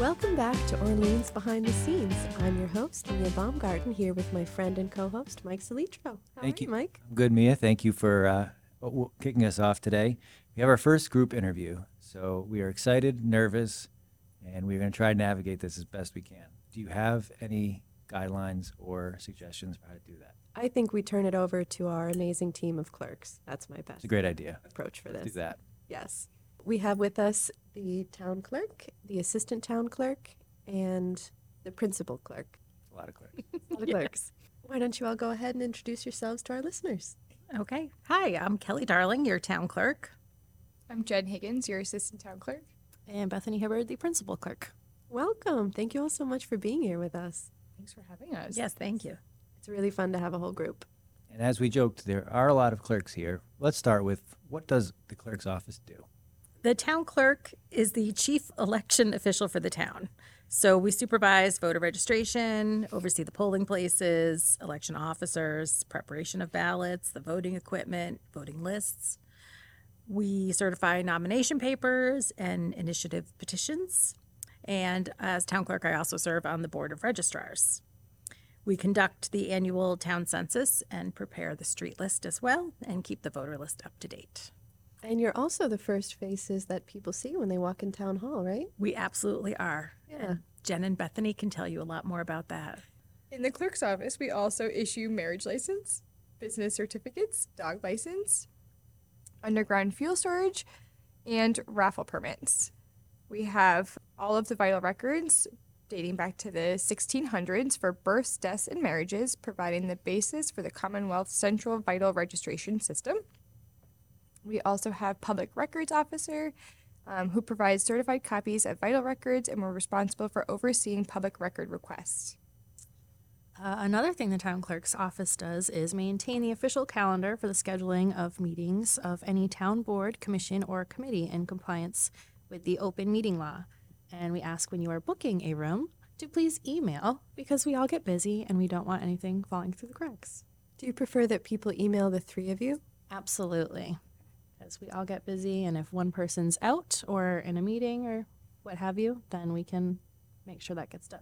Welcome back to Orleans Behind the Scenes. I'm your host, Mia Baumgarten, here with my friend and co-host, Mike Solitro. How Thank are you. Mike. Good, Mia. Thank you for uh, w- kicking us off today. We have our first group interview, so we are excited, nervous, and we're going to try to navigate this as best we can. Do you have any guidelines or suggestions for how to do that? I think we turn it over to our amazing team of clerks. That's my best It's a great idea. approach for this. Do that. Yes. We have with us the town clerk, the assistant town clerk, and the principal clerk. A lot of clerks. A lot of clerks. Why don't you all go ahead and introduce yourselves to our listeners? Okay. Hi, I'm Kelly Darling, your town clerk. I'm Jen Higgins, your assistant town clerk. And Bethany Hibbard, the principal clerk. Welcome. Thank you all so much for being here with us. Thanks for having us. Yes, thank you. It's really fun to have a whole group. And as we joked, there are a lot of clerks here. Let's start with what does the clerk's office do? The town clerk is the chief election official for the town. So we supervise voter registration, oversee the polling places, election officers, preparation of ballots, the voting equipment, voting lists. We certify nomination papers and initiative petitions. And as town clerk, I also serve on the board of registrars. We conduct the annual town census and prepare the street list as well and keep the voter list up to date. And you're also the first faces that people see when they walk in town hall, right? We absolutely are. Yeah. And Jen and Bethany can tell you a lot more about that. In the clerk's office, we also issue marriage license, business certificates, dog license, underground fuel storage, and raffle permits. We have all of the vital records dating back to the 1600s for births, deaths, and marriages, providing the basis for the Commonwealth Central Vital Registration System. We also have public records officer um, who provides certified copies of vital records and we're responsible for overseeing public record requests. Uh, another thing the town clerk's office does is maintain the official calendar for the scheduling of meetings of any town board, commission, or committee in compliance with the open meeting law. And we ask when you are booking a room to please email because we all get busy and we don't want anything falling through the cracks. Do you prefer that people email the three of you? Absolutely. Because we all get busy, and if one person's out or in a meeting or what have you, then we can make sure that gets done.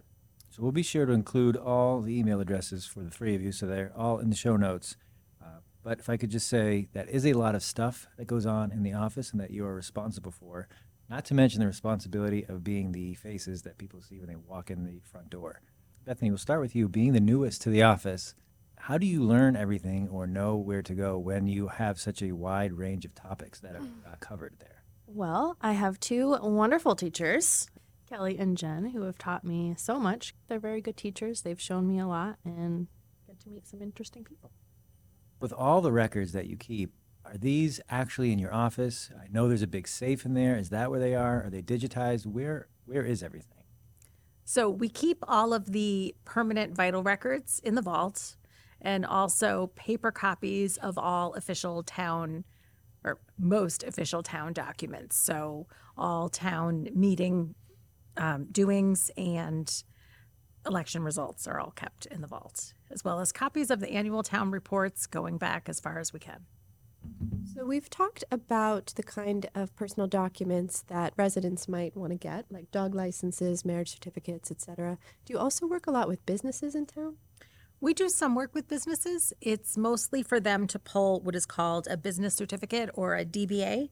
So we'll be sure to include all the email addresses for the three of you, so they're all in the show notes. Uh, but if I could just say, that is a lot of stuff that goes on in the office and that you are responsible for. Not to mention the responsibility of being the faces that people see when they walk in the front door. Bethany, we'll start with you. Being the newest to the office, how do you learn everything or know where to go when you have such a wide range of topics that are uh, covered there? Well, I have two wonderful teachers, Kelly and Jen, who have taught me so much. They're very good teachers. They've shown me a lot and get to meet some interesting people. With all the records that you keep, are these actually in your office? I know there's a big safe in there. Is that where they are? Are they digitized? Where where is everything? So we keep all of the permanent vital records in the vault and also paper copies of all official town or most official town documents. So all town meeting um, doings and election results are all kept in the vault, as well as copies of the annual town reports going back as far as we can. So we've talked about the kind of personal documents that residents might want to get, like dog licenses, marriage certificates, etc. Do you also work a lot with businesses in town? We do some work with businesses. It's mostly for them to pull what is called a business certificate or a DBA,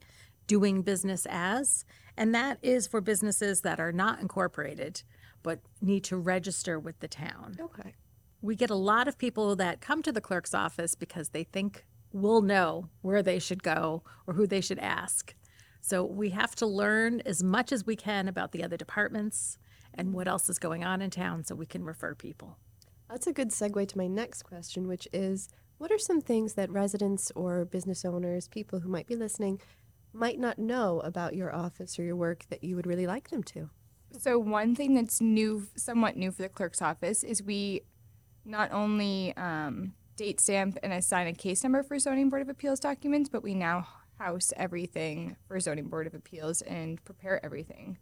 doing business as. And that is for businesses that are not incorporated but need to register with the town. Okay. We get a lot of people that come to the clerk's office because they think we'll know where they should go or who they should ask. So we have to learn as much as we can about the other departments and what else is going on in town so we can refer people. That's a good segue to my next question, which is what are some things that residents or business owners, people who might be listening, might not know about your office or your work that you would really like them to? So one thing that's new, somewhat new for the clerk's office, is we not only um, date stamp and assign a case number for zoning board of appeals documents, but we now house everything for zoning board of appeals and prepare everything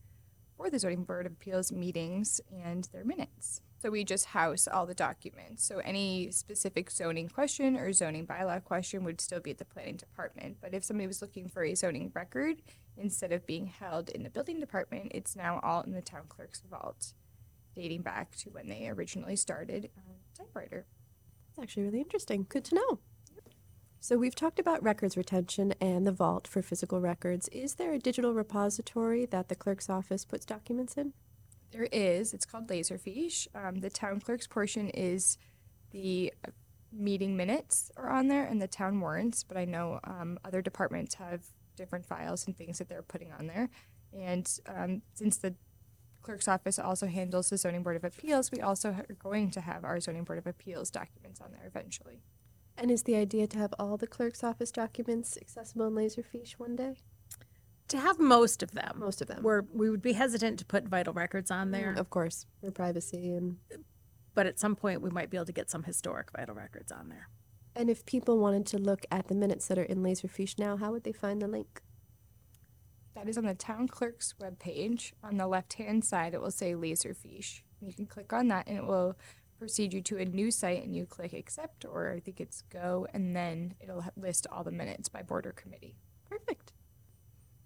for the Zoning Board of Appeals meetings and their minutes. So we just house all the documents. So any specific zoning question or zoning bylaw question would still be at the planning department. But if somebody was looking for a zoning record, instead of being held in the building department, it's now all in the town clerk's vault, dating back to when they originally started uh, typewriter. It's actually really interesting. Good to know. So we've talked about records retention and the vault for physical records. Is there a digital repository that the clerk's office puts documents in? There is. It's called Laserfiche. Um, the town clerk's portion is the uh, meeting minutes are on there and the town warrants, but I know um, other departments have different files and things that they're putting on there. And um, since the clerk's office also handles the zoning board of appeals, we also are going to have our zoning board of appeals documents on there eventually. And is the idea to have all the clerk's office documents accessible in Laserfiche one day? To have most of them. Most of them. We're, we would be hesitant to put vital records on there, Of course, for privacy and but at some point we might be able to get some historic vital records on there. and if people wanted to look at the minutes that are in Laserfiche now, how would they find the link? That is on the town clerk's webpage. On the left hand side, it will say Laserfiche. You can click on that and it will proceed you to a new site and you click accept or I think it's go and then it'll ha- list all the minutes by board or committee. Perfect.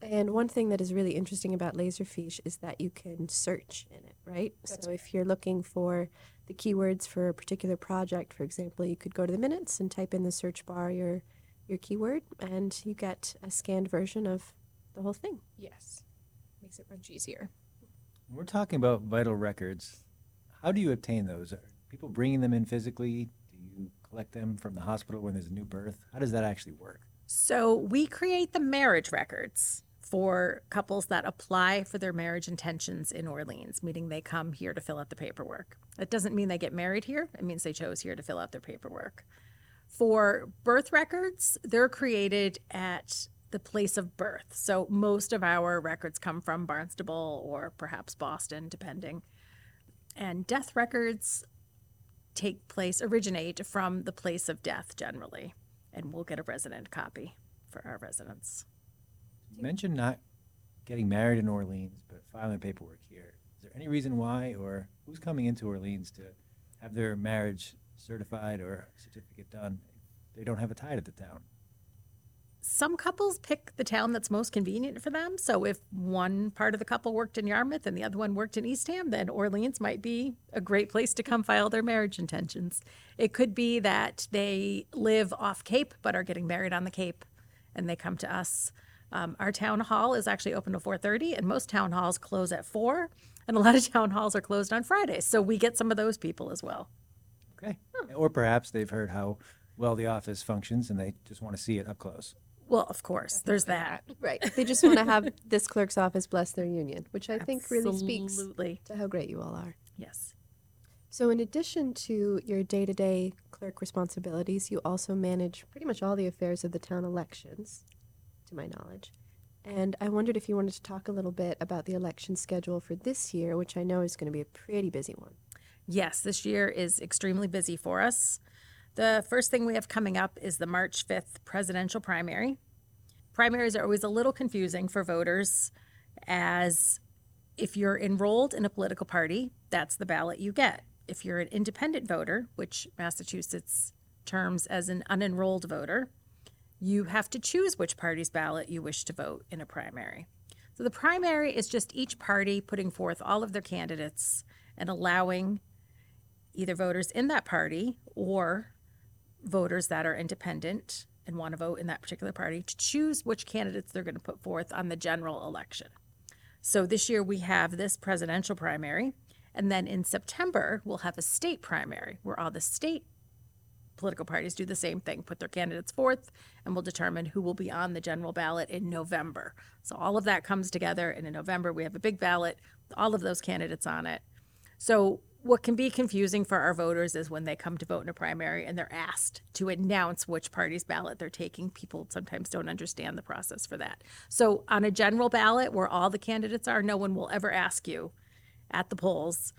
And one thing that is really interesting about Laserfiche is that you can search in it, right? That's so if you're looking for the keywords for a particular project, for example, you could go to the minutes and type in the search bar your your keyword and you get a scanned version of the whole thing. Yes. Makes it much easier. We're talking about vital records. How do you obtain those? Are people bringing them in physically? Do you collect them from the hospital when there's a new birth? How does that actually work? So we create the marriage records for couples that apply for their marriage intentions in Orleans, meaning they come here to fill out the paperwork. That doesn't mean they get married here, it means they chose here to fill out their paperwork. For birth records, they're created at the place of birth. So most of our records come from Barnstable or perhaps Boston, depending. And death records take place, originate from the place of death generally, and we'll get a resident copy for our residents. You mentioned not getting married in Orleans, but filing paperwork here. Is there any reason why, or who's coming into Orleans to have their marriage certified or certificate done? They don't have a tie to the town. Some couples pick the town that's most convenient for them. So if one part of the couple worked in Yarmouth and the other one worked in Eastham, then Orleans might be a great place to come file their marriage intentions. It could be that they live off Cape but are getting married on the Cape and they come to us. Um, our town hall is actually open to 4:30 and most town halls close at 4 and a lot of town halls are closed on Fridays. So we get some of those people as well. Okay. Or perhaps they've heard how well the office functions and they just want to see it up close. Well, of course, there's that. Right. They just want to have this clerk's office bless their union, which I think really speaks Absolutely. to how great you all are. Yes. So, in addition to your day to day clerk responsibilities, you also manage pretty much all the affairs of the town elections, to my knowledge. And I wondered if you wanted to talk a little bit about the election schedule for this year, which I know is going to be a pretty busy one. Yes, this year is extremely busy for us. The first thing we have coming up is the March 5th presidential primary. Primaries are always a little confusing for voters, as if you're enrolled in a political party, that's the ballot you get. If you're an independent voter, which Massachusetts terms as an unenrolled voter, you have to choose which party's ballot you wish to vote in a primary. So the primary is just each party putting forth all of their candidates and allowing either voters in that party or voters that are independent and want to vote in that particular party to choose which candidates they're going to put forth on the general election. So this year we have this presidential primary, and then in September we'll have a state primary where all the state political parties do the same thing, put their candidates forth, and we'll determine who will be on the general ballot in November. So all of that comes together, and in November we have a big ballot, all of those candidates on it. So what can be confusing for our voters is when they come to vote in a primary and they're asked to announce which party's ballot they're taking. People sometimes don't understand the process for that. So on a general ballot where all the candidates are, no one will ever ask you at the polls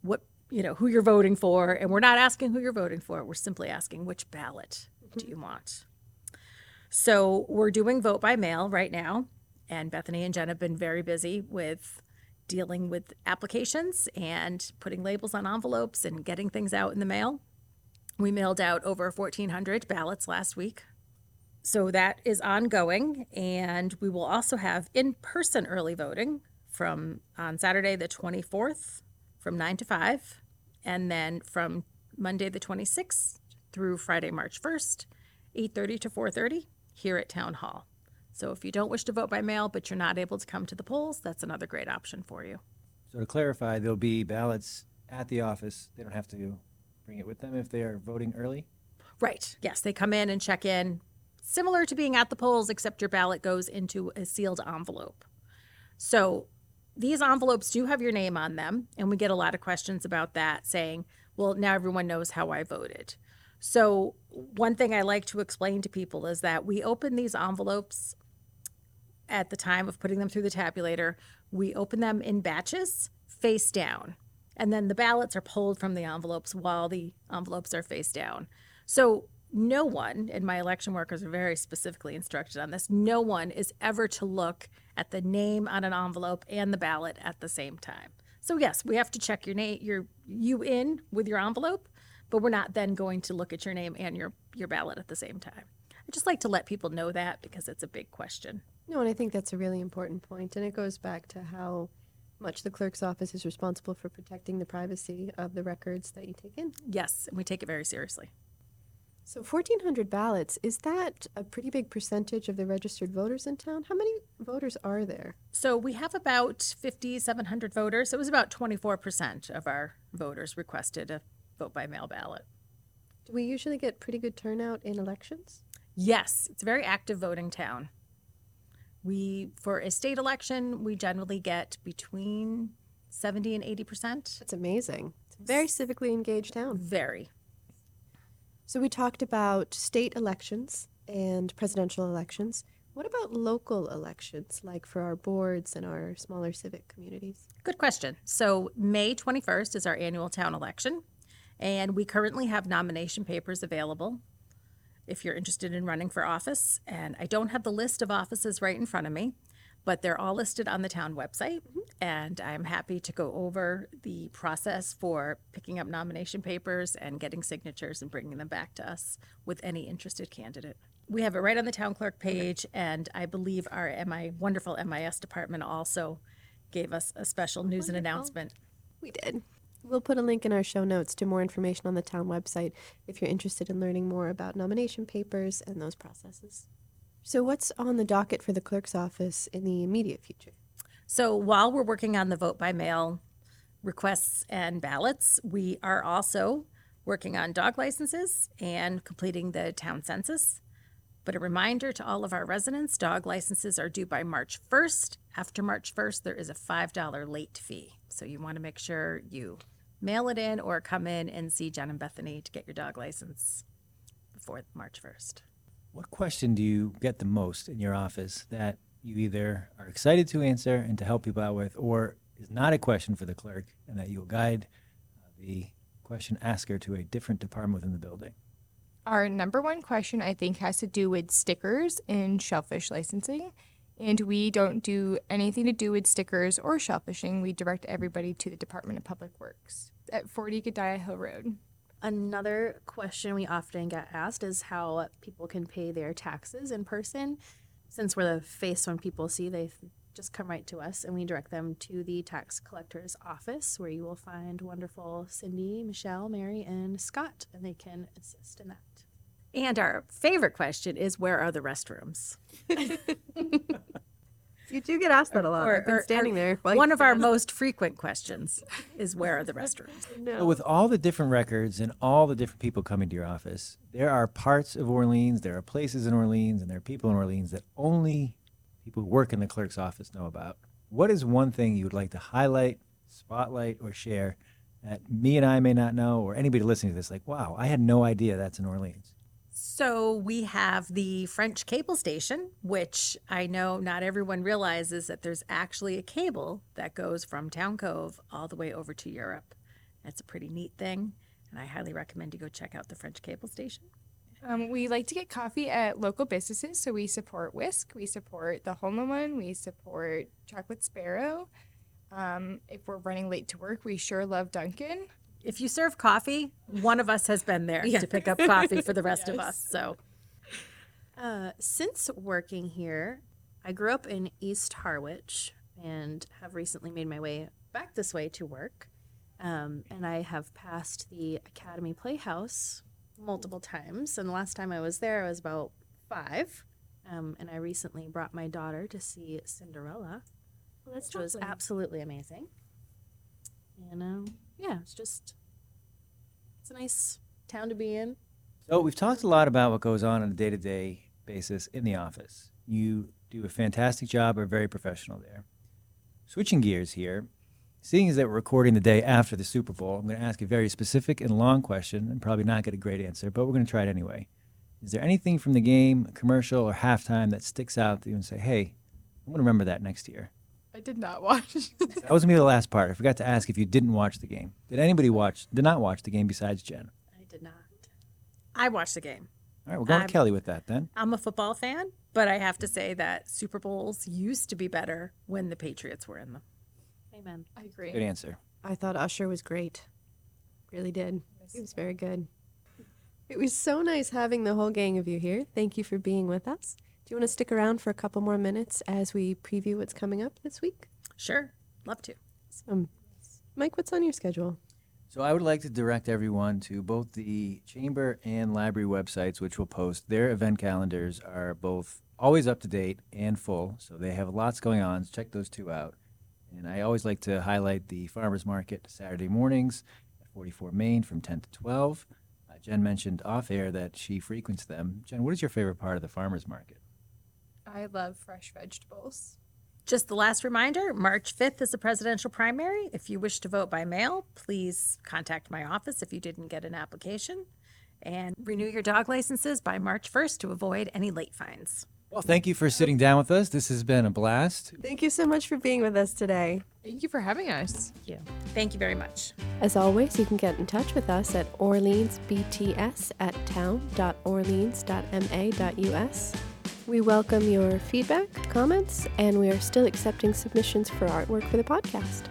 what you know who you're voting for and we're not asking who you're voting for we're simply asking which ballot do you want so we're doing vote by mail right now and bethany and jen have been very busy with dealing with applications and putting labels on envelopes and getting things out in the mail. We mailed out over 1,400 ballots last week. So that is ongoing. And we will also have in person early voting from on Saturday, the 24th, from 9 to 5. And then from Monday, the 26th through Friday, March 1st, 8.30 to 4.30 here at Town Hall. So if you don't wish to vote by mail, but you're not able to come to the polls, that's another great option for you. So to clarify, there'll be ballots at the office. They don't have to bring it with them if they are voting early. Right. Yes, they come in and check in, similar to being at the polls, except your ballot goes into a sealed envelope. So these envelopes do have your name on them, and we get a lot of questions about that, saying, well, now everyone knows how I voted. So, one thing I like to explain to people is that we open these envelopes at the time of putting them through the tabulator. We open them in batches, face down, and then the ballots are pulled from the envelopes while the envelopes are face down. So, no one, and my election workers are very specifically instructed on this, no one is ever to look at the name on an envelope and the ballot at the same time. So yes, we have to check your name, your you in with your envelope, but we're not then going to look at your name and your your ballot at the same time. I just like to let people know that because it's a big question. No, and I think that's a really important point, and it goes back to how much the clerk's office is responsible for protecting the privacy of the records that you take in. Yes, and we take it very seriously. So 1,400 ballots, is that a pretty big percentage of the registered voters in town? How many voters are there? So we have about 5,700 voters. It was about 24% of our voters requested a vote by mail ballot. Do we usually get pretty good turnout in elections? Yes, it's a very active voting town. We, for a state election, we generally get between 70 and 80%. That's amazing. It's a very civically engaged town. Very. So we talked about state elections and presidential elections. What about local elections, like for our boards and our smaller civic communities? Good question. So, May 21st is our annual town election, and we currently have nomination papers available if you're interested in running for office. And I don't have the list of offices right in front of me, but they're all listed on the town website. Mm-hmm. And I'm happy to go over the process for picking up nomination papers and getting signatures and bringing them back to us with any interested candidate. We have it right on the town clerk page, and I believe our MI, wonderful MIS department also gave us a special news and Wonderful. announcement. We did. We'll put a link in our show notes to more information on the town website if you're interested in learning more about nomination papers and those processes. So, what's on the docket for the clerk's office in the immediate future? So while we're working on the vote by mail requests and ballots, we are also working on dog licenses and completing the town census. But a reminder to all of our residents dog licenses are due by March 1st. After March 1st, there is a $5 late fee. So you want to make sure you mail it in or come in and see Jen and Bethany to get your dog license before March 1st. What question do you get the most in your office that you either are excited to answer and to help people out with, or is not a question for the clerk and that you'll guide uh, the question asker to a different department within the building? Our number one question, I think, has to do with stickers in shellfish licensing. And we don't do anything to do with stickers or shellfishing. We direct everybody to the Department of Public Works at 40 Giddiah Hill Road. Another question we often get asked is how people can pay their taxes in person. Since we're the face when people see, they just come right to us and we direct them to the tax collector's office where you will find wonderful Cindy, Michelle, Mary, and Scott, and they can assist in that. And our favorite question is where are the restrooms? You do get asked that a lot. Or- I've been or- standing or there. while One of our most frequent questions is where are the restrooms? it. No. So with all the different records and all the different people coming to your office, there are parts of Orleans, there are places in Orleans, and there are people in Orleans that only people who work in the clerk's office know about. What is one thing you would like to highlight, spotlight, or share that Mia and I may not know, or anybody listening to this, like, wow, I had no idea that's in Orleans? So we have the French cable station, which I know not everyone realizes that there's actually a cable that goes from Town Cove all the way over to Europe. That's a pretty neat thing, and I highly recommend you go check out the French cable station. Um, we like to get coffee at local businesses, so we support Whisk, we support the Hole in One, we support Chocolate Sparrow. Um, if we're running late to work, we sure love Dunkin'. If you serve coffee, one of us has been there to pick up coffee for the rest of us. So Uh, since working here, I grew up in East Harwich and have recently made my way back this way to work. Um, and I have passed the Academy Playhouse multiple times. And the last time I was there, I was about five. Um, and I recently brought my daughter to see Cinderella, which was absolutely amazing. And um, yeah, it's just it's a nice town to be in. So we've talked a lot about what goes on on a day-to-day basis in the office. You do a fantastic job, are very professional there. Switching gears here, seeing as that we're recording the day after the Super Bowl, I'm going to ask a very specific and long question and probably not get a great answer, but we're going to try it anyway. Is there anything from the game, commercial, or halftime that sticks out that you and say, hey, I'm going to remember that next year? I did not watch. That was going to be the last part. I forgot to ask if you didn't watch the game. Did anybody watch, did not watch the game besides Jen? I did not. I watched the game. All right, we're going I'm- with Kelly with that then. I'm a football fan, but I have to say that Super Bowls used to be better when the Patriots were in them. Amen. I agree. Good answer. I thought Usher was great. Really did. He was very good. It was so nice having the whole gang of you here. Thank you for being with us. Do you want to stick around for a couple more minutes as we preview what's coming up this week? Sure, love to. Um, Mike, what's on your schedule? So I would like to direct everyone to both the chamber and library websites, which will post their event calendars are both always up to date and full. So they have lots going on. So check those two out. And I always like to highlight the farmers market Saturday mornings at 44 Main from 10 to 12. Uh, Jen mentioned off air that she frequents them. Jen, what is your favorite part of the farmers market? I love fresh vegetables. Just the last reminder March 5th is the presidential primary. If you wish to vote by mail, please contact my office if you didn't get an application. And renew your dog licenses by March 1st to avoid any late fines. Well, thank you for sitting down with us. This has been a blast. Thank you so much for being with us today. Thank you for having us. Thank you. Thank you very much. As always, you can get in touch with us at orleansbts at town.orleans.ma.us. We welcome your feedback, comments, and we are still accepting submissions for artwork for the podcast.